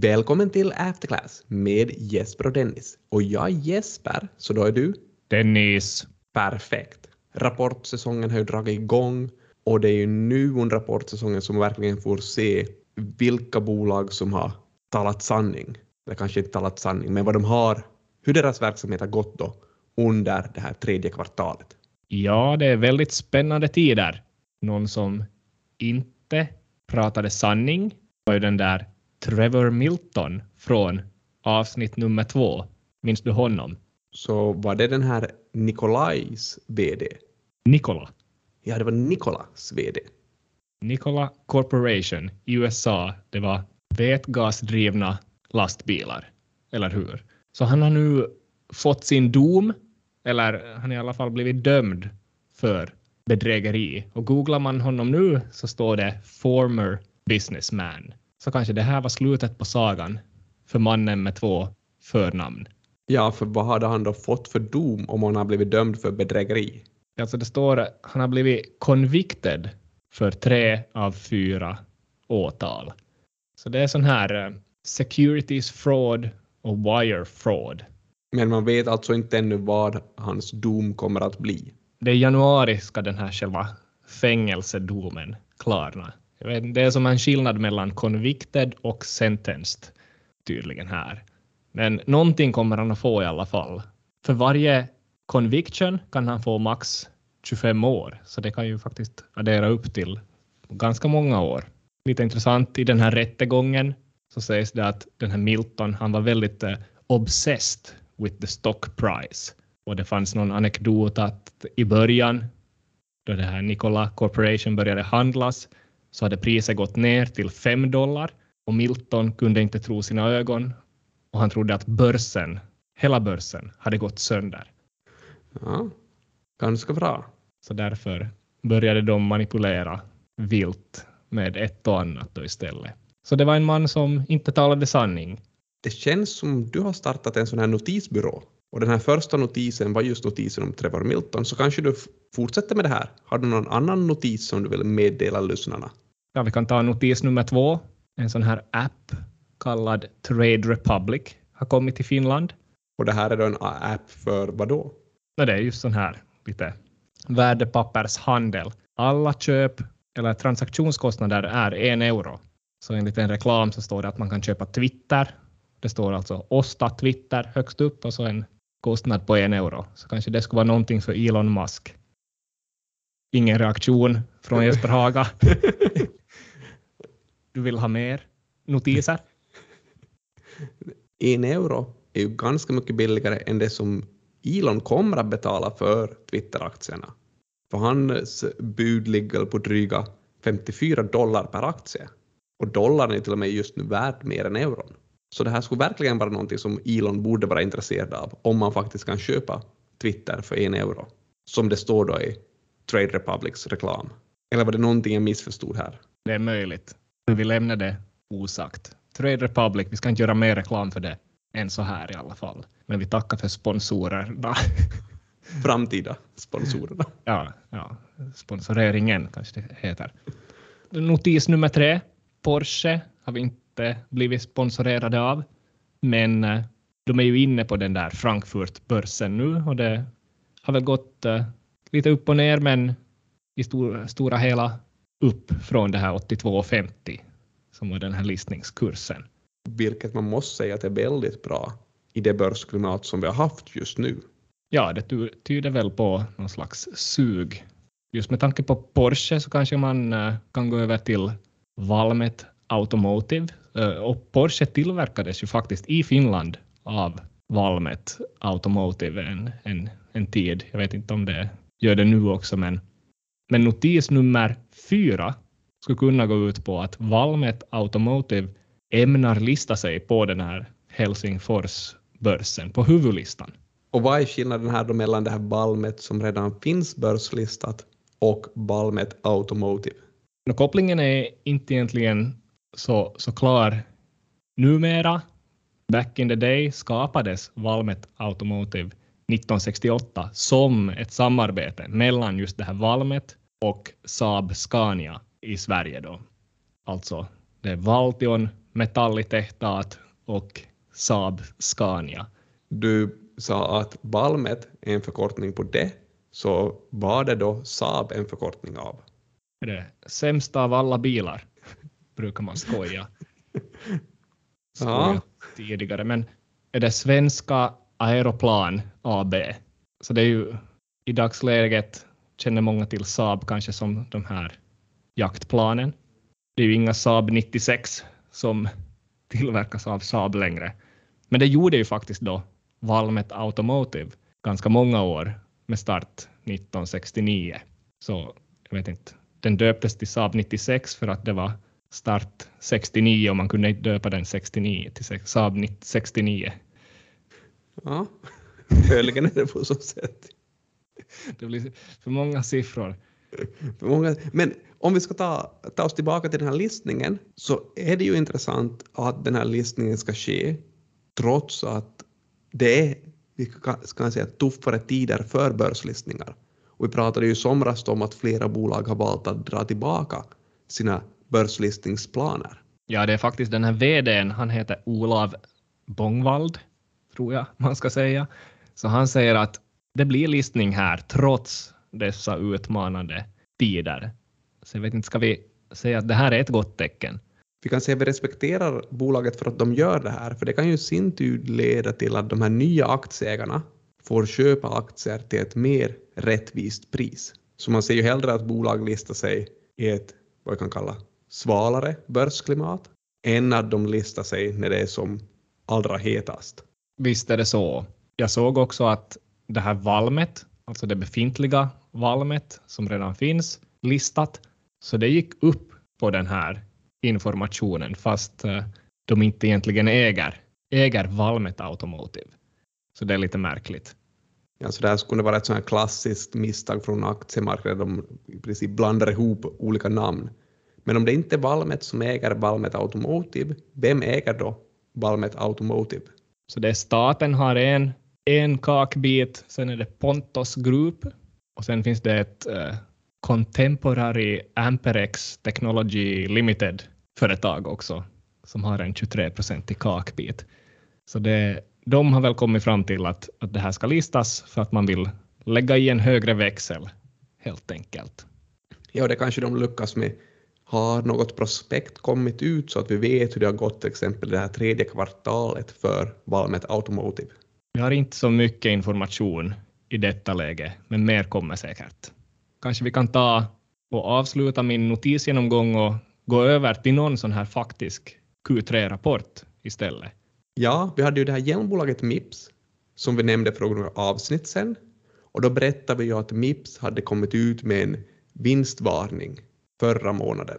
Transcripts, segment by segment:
Välkommen till Afterclass med Jesper och Dennis. Och jag är Jesper, så då är du? Dennis. Perfekt. Rapportsäsongen har ju dragit igång och det är ju nu under rapportsäsongen som man verkligen får se vilka bolag som har talat sanning. Eller kanske inte talat sanning, men vad de har, hur deras verksamhet har gått då under det här tredje kvartalet. Ja, det är väldigt spännande tider. Någon som inte pratade sanning var ju den där Trevor Milton från avsnitt nummer två. Minns du honom? Så var det den här Nikolajs VD? Nikola. Ja, det var Nikolas VD. Nikola Corporation i USA. Det var vätgasdrivna lastbilar, eller hur? Så han har nu fått sin dom, eller han har i alla fall blivit dömd för bedrägeri. Och googlar man honom nu så står det former businessman. Så kanske det här var slutet på sagan för mannen med två förnamn. Ja, för vad hade han då fått för dom om han har blivit dömd för bedrägeri? Alltså det står att han har blivit convicted för tre av fyra åtal. Så det är sån här eh, securities fraud och wire fraud. Men man vet alltså inte ännu vad hans dom kommer att bli. Det är januari ska den här själva fängelsedomen klarna. Jag vet, det är som en skillnad mellan convicted och sentenced tydligen här. Men någonting kommer han att få i alla fall. För varje conviction kan han få max 25 år, så det kan ju faktiskt addera upp till ganska många år. Lite intressant i den här rättegången så sägs det att den här Milton, han var väldigt eh, obsessed with the stock price. Och det fanns någon anekdot att i början, då det här Nikola Corporation började handlas, så hade priset gått ner till 5 dollar och Milton kunde inte tro sina ögon och han trodde att börsen, hela börsen, hade gått sönder. Ja, ganska bra. Så därför började de manipulera vilt med ett och annat då istället. Så det var en man som inte talade sanning. Det känns som du har startat en sån här notisbyrå och den här första notisen var just notisen om Trevor Milton, så kanske du fortsätter med det här. Har du någon annan notis som du vill meddela lyssnarna? Ja, vi kan ta notis nummer två. En sån här app kallad Trade Republic har kommit till Finland. Och det här är då en app för vad då? Ja, det är just sån här lite värdepappershandel. Alla köp eller transaktionskostnader är en euro. Så enligt en reklam så står det att man kan köpa Twitter. Det står alltså Osta Twitter högst upp och så en kostnad på en euro. Så kanske det skulle vara någonting för Elon Musk. Ingen reaktion från Jesper Haga. Du vill ha mer notiser? En euro är ju ganska mycket billigare än det som Elon kommer att betala för Twitter-aktierna. För hans bud ligger på dryga 54 dollar per aktie. Och dollarn är till och med just nu värd mer än euron. Så det här skulle verkligen vara någonting som Elon borde vara intresserad av om man faktiskt kan köpa Twitter för en euro. Som det står då i Trade Republics reklam. Eller var det någonting jag missförstod här? Det är möjligt. Vi lämnar det osagt. Trade Republic, vi ska inte göra mer reklam för det än så här i alla fall. Men vi tackar för sponsorerna. Framtida sponsorerna. Ja, ja, sponsoreringen kanske det heter. Notis nummer tre. Porsche har vi inte blivit sponsorerade av, men eh, de är ju inne på den där Frankfurt-börsen nu och det har väl gått uh, lite upp och ner, men i stor, stora hela upp från det här 82,50 som var den här listningskursen. Vilket man måste säga att är väldigt bra i det börsklimat som vi har haft just nu. Ja, det tyder väl på någon slags sug. Just med tanke på Porsche så kanske man uh, kan gå över till Valmet Automotive. Uh, och Porsche tillverkades ju faktiskt i Finland av Valmet Automotive en, en, en tid. Jag vet inte om det gör det nu också, men, men notis nummer fyra skulle kunna gå ut på att Valmet Automotive ämnar lista sig på den här Helsingfors-börsen, på huvudlistan. Och vad är skillnaden här då mellan det här Valmet som redan finns börslistat och Valmet Automotive? No, kopplingen är inte egentligen så, så klar numera. Back in the day skapades Valmet Automotive 1968 som ett samarbete mellan just det här Valmet och Saab Scania i Sverige då. Alltså det är Valtion Metallitehtaat och Saab Scania. Du sa att Valmet är en förkortning på det, så var det då Saab en förkortning av? Det sämsta av alla bilar? Brukar man skoja. skoja Ja. tidigare. Men är det Svenska Aeroplan AB? Så det är ju i dagsläget känner många till Saab kanske som de här jaktplanen. Det är ju inga Saab 96 som tillverkas av Saab längre. Men det gjorde ju faktiskt då Valmet Automotive ganska många år med start 1969. Så jag vet inte, den döptes till Saab 96 för att det var start 69 och man kunde inte döpa den 69 till Saab 69. Ja, möjligen är det på så sätt. Det blir för många siffror. För många, men om vi ska ta, ta oss tillbaka till den här listningen så är det ju intressant att den här listningen ska ske trots att det är vi kan, säga, tuffare tider för börslistningar. Och vi pratade ju i somras om att flera bolag har valt att dra tillbaka sina börslistningsplaner. Ja, det är faktiskt den här VDn, han heter Olav Bångvald, tror jag man ska säga. Så han säger att det blir listning här trots dessa utmanande tider. Så jag vet inte, ska vi säga att det här är ett gott tecken? Vi kan säga att vi respekterar bolaget för att de gör det här, för det kan ju i sin tur leda till att de här nya aktieägarna får köpa aktier till ett mer rättvist pris. Så man ser ju hellre att bolag listar sig i ett, vad vi kan kalla, svalare börsklimat än att de listar sig när det är som allra hetast. Visst är det så. Jag såg också att det här valmet, alltså det befintliga valmet som redan finns listat, så det gick upp på den här informationen fast eh, de inte egentligen äger, äger valmet Automotive. Så det är lite märkligt. Ja, så det här skulle vara ett sånt här klassiskt misstag från aktiemarknaden, de i princip blandar ihop olika namn. Men om det inte är Valmet som äger Valmet Automotive, vem äger då Valmet Automotive? Så det är staten har en, en kakbit, sen är det Pontos Group och sen finns det ett eh, Contemporary Amperex Technology Limited företag också som har en 23 procentig kakbit. Så det, de har väl kommit fram till att, att det här ska listas för att man vill lägga i en högre växel helt enkelt. Ja, det kanske de lyckas med. Har något prospekt kommit ut så att vi vet hur det har gått till exempel det här tredje kvartalet för Valmet Automotive? Vi har inte så mycket information i detta läge, men mer kommer säkert. Kanske vi kan ta och avsluta min notisgenomgång och gå över till någon sån här faktisk Q3-rapport istället. Ja, vi hade ju det här hjälmbolaget Mips som vi nämnde för några avsnitt sedan. Och då berättade vi ju att Mips hade kommit ut med en vinstvarning förra månaden.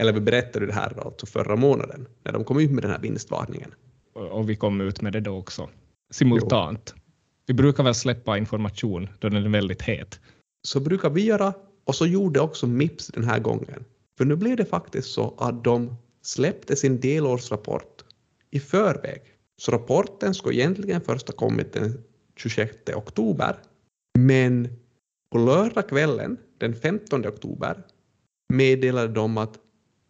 Eller vi berättade det här alltså förra månaden när de kom ut med den här vinstvarningen. Och vi kom ut med det då också simultant. Vi brukar väl släppa information då den är väldigt het. Så brukar vi göra och så gjorde också Mips den här gången. För nu blev det faktiskt så att de släppte sin delårsrapport i förväg. Så rapporten skulle egentligen först ha kommit den 26 oktober. Men på lördagskvällen den 15 oktober meddelade de att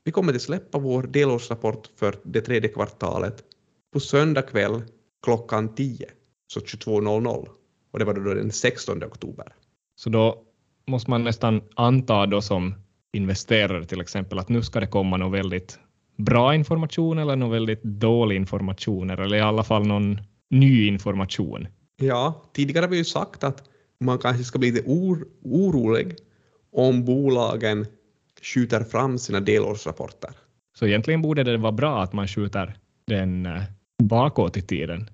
vi kommer att släppa vår delårsrapport för det tredje kvartalet på söndag kväll klockan 10, så 22.00. Och det var då den 16 oktober. Så då måste man nästan anta då som investerare till exempel att nu ska det komma någon väldigt bra information eller någon väldigt dålig information eller i alla fall någon ny information. Ja, tidigare har vi ju sagt att man kanske ska bli lite or orolig om bolagen skjuter fram sina delårsrapporter. Så egentligen borde det vara bra att man skjuter den eh, bakåt i tiden.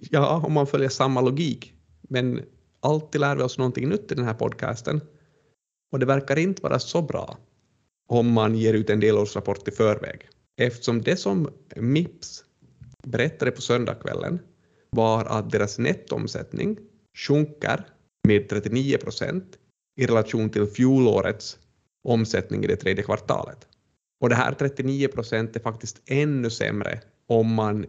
Ja, om man följer samma logik. Men alltid lär vi oss någonting nytt i den här podcasten. Och det verkar inte vara så bra om man ger ut en delårsrapport i förväg. Eftersom det som Mips berättade på söndagskvällen var att deras nettoomsättning sjunker med 39 procent i relation till fjolårets omsättning i det tredje kvartalet. Och det här 39 procent är faktiskt ännu sämre om man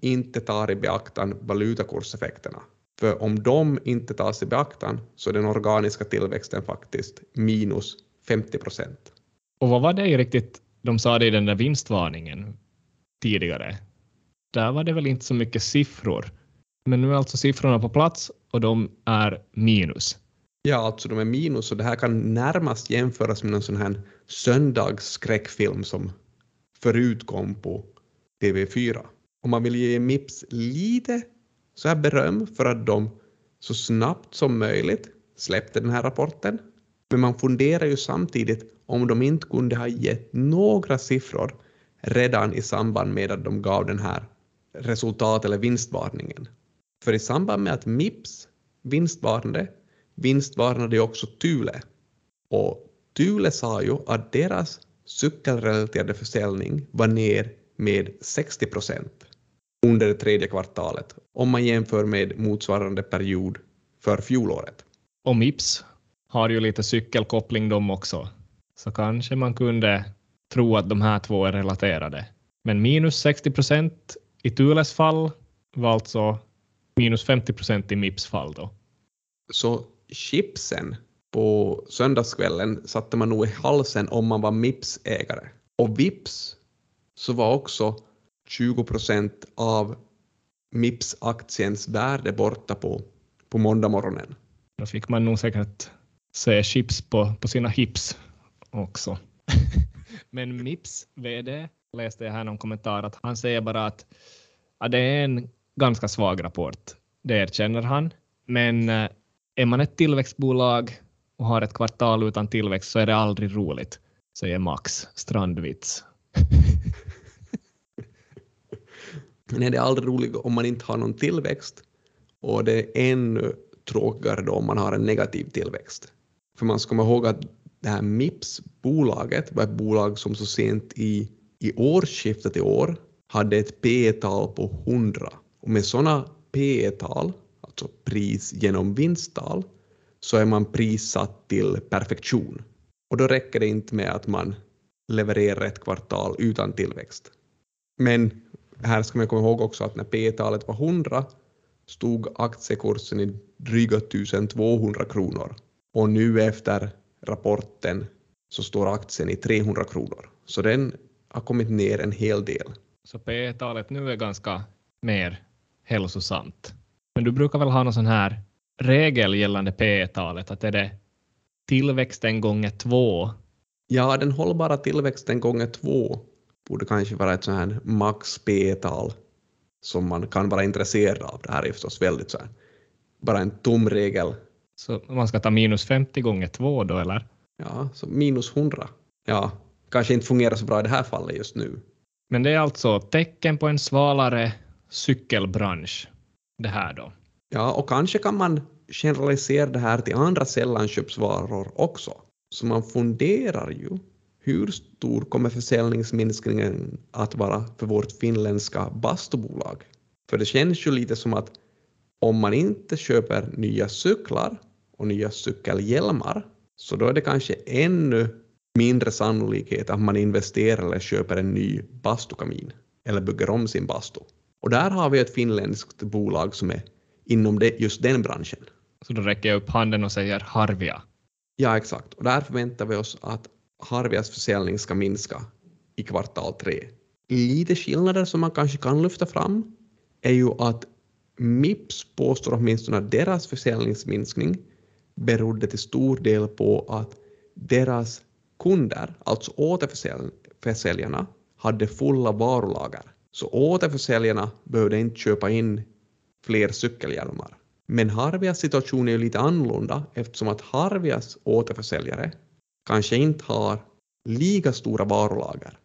inte tar i beaktan valutakurseffekterna. För om de inte tas i beaktan så är den organiska tillväxten faktiskt minus 50 procent. Och vad var det riktigt de sa det i den där vinstvarningen? tidigare. Där var det väl inte så mycket siffror. Men nu är alltså siffrorna på plats och de är minus. Ja, alltså de är minus och det här kan närmast jämföras med någon sån här söndagsskräckfilm som förut kom på TV4. Om man vill ge Mips lite så här beröm för att de så snabbt som möjligt släppte den här rapporten. Men man funderar ju samtidigt om de inte kunde ha gett några siffror redan i samband med att de gav den här resultat eller vinstvarningen. För i samband med att Mips vinstvarnade vinstvarnade också Thule. Och Thule sa ju att deras cykelrelaterade försäljning var ner med 60 procent under det tredje kvartalet om man jämför med motsvarande period för fjolåret. Och Mips har ju lite cykelkoppling de också, så kanske man kunde tro att de här två är relaterade. Men minus 60 procent i Thules fall var alltså minus 50 procent i Mips fall då. Så chipsen på söndagskvällen satte man nog i halsen om man var Mips-ägare. Och vips så var också 20 procent av Mips-aktiens värde borta på, på måndagmorgonen. Då fick man nog säkert se chips på, på sina hips också. Men Mips VD läste jag här någon kommentar att han säger bara att ja, det är en ganska svag rapport. Det erkänner han. Men eh, är man ett tillväxtbolag och har ett kvartal utan tillväxt så är det aldrig roligt, säger Max Strandvits. Nej, det är aldrig roligt om man inte har någon tillväxt och det är ännu tråkigare då om man har en negativ tillväxt. För man ska komma ihåg att det här Mips-bolaget var ett bolag som så sent i, i årsskiftet i år hade ett P tal på 100 och med sådana P tal alltså pris genom vinsttal, så är man prissatt till perfektion. Och då räcker det inte med att man levererar ett kvartal utan tillväxt. Men här ska man komma ihåg också att när P-talet var 100 stod aktiekursen i dryga 1200 kronor och nu efter rapporten så står aktien i 300 kronor. Så den har kommit ner en hel del. Så P-talet nu är ganska mer hälsosamt? Men du brukar väl ha någon sån här regel gällande P talet att är det tillväxten gånger två? Ja, den hållbara tillväxten gånger två borde kanske vara ett sånt här max P-tal som man kan vara intresserad av. Det här är förstås väldigt så här, bara en tom regel. Så man ska ta minus 50 gånger två då, eller? Ja, så minus 100. Ja, kanske inte fungerar så bra i det här fallet just nu. Men det är alltså tecken på en svalare cykelbransch det här då? Ja, och kanske kan man generalisera det här till andra sällanköpsvaror också. Så man funderar ju hur stor kommer försäljningsminskningen att vara för vårt finländska bastubolag? För det känns ju lite som att om man inte köper nya cyklar och nya cykelhjälmar så då är det kanske ännu mindre sannolikhet att man investerar eller köper en ny bastukamin eller bygger om sin bastu. Och där har vi ett finländskt bolag som är inom det, just den branschen. Så då räcker jag upp handen och säger Harvia? Ja, exakt. Och där förväntar vi oss att Harvias försäljning ska minska i kvartal tre. Lite skillnader som man kanske kan lyfta fram är ju att Mips påstår åtminstone att deras försäljningsminskning berodde till stor del på att deras kunder, alltså återförsäljarna, hade fulla varulager. Så återförsäljarna behövde inte köpa in fler cykelhjälmar. Men Harvias situation är ju lite annorlunda eftersom att Harvias återförsäljare kanske inte har lika stora varulager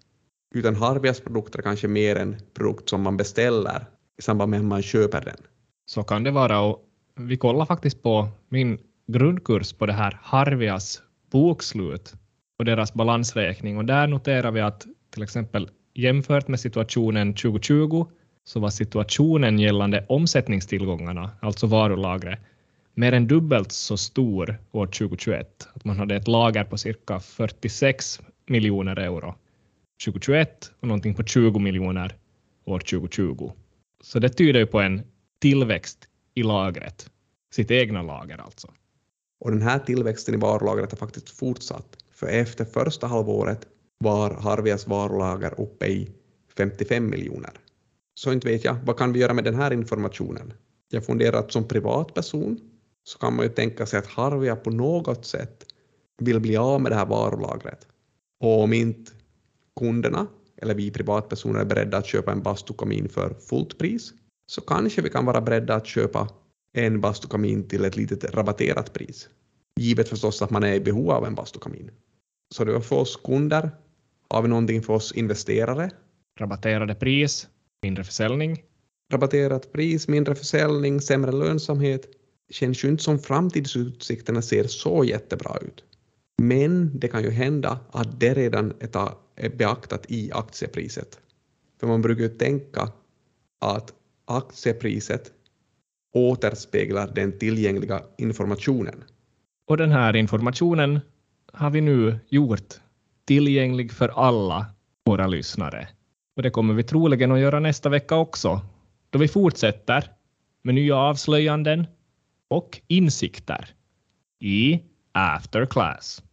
utan Harvias produkter är kanske mer en produkt som man beställer i samband med att man köper den. Så kan det vara och vi kollar faktiskt på min grundkurs på det här Harvias bokslut och deras balansräkning och där noterar vi att till exempel jämfört med situationen 2020 så var situationen gällande omsättningstillgångarna, alltså varulagret, mer än dubbelt så stor år 2021. Att man hade ett lager på cirka 46 miljoner euro 2021 och någonting på 20 miljoner år 2020. Så det tyder ju på en tillväxt i lagret, sitt egna lager alltså. Och den här tillväxten i varulagret har faktiskt fortsatt, för efter första halvåret var Harvias varulager uppe i 55 miljoner. Så inte vet jag, vad kan vi göra med den här informationen? Jag funderar att som privatperson så kan man ju tänka sig att Harvia på något sätt vill bli av med det här varulagret. Och om inte kunderna eller vi privatpersoner är beredda att köpa en bastukamin för fullt pris så kanske vi kan vara beredda att köpa en bastukamin till ett litet rabatterat pris. Givet förstås att man är i behov av en bastukamin. Så det var för oss kunder. Har vi någonting för oss investerare? Rabatterade pris, mindre försäljning. Rabatterat pris, mindre försäljning, sämre lönsamhet. Känns ju inte som framtidsutsikterna ser så jättebra ut. Men det kan ju hända att det redan är beaktat i aktiepriset. För man brukar ju tänka att aktiepriset återspeglar den tillgängliga informationen. Och den här informationen har vi nu gjort tillgänglig för alla våra lyssnare. Och det kommer vi troligen att göra nästa vecka också, då vi fortsätter med nya avslöjanden och insikter i After Class.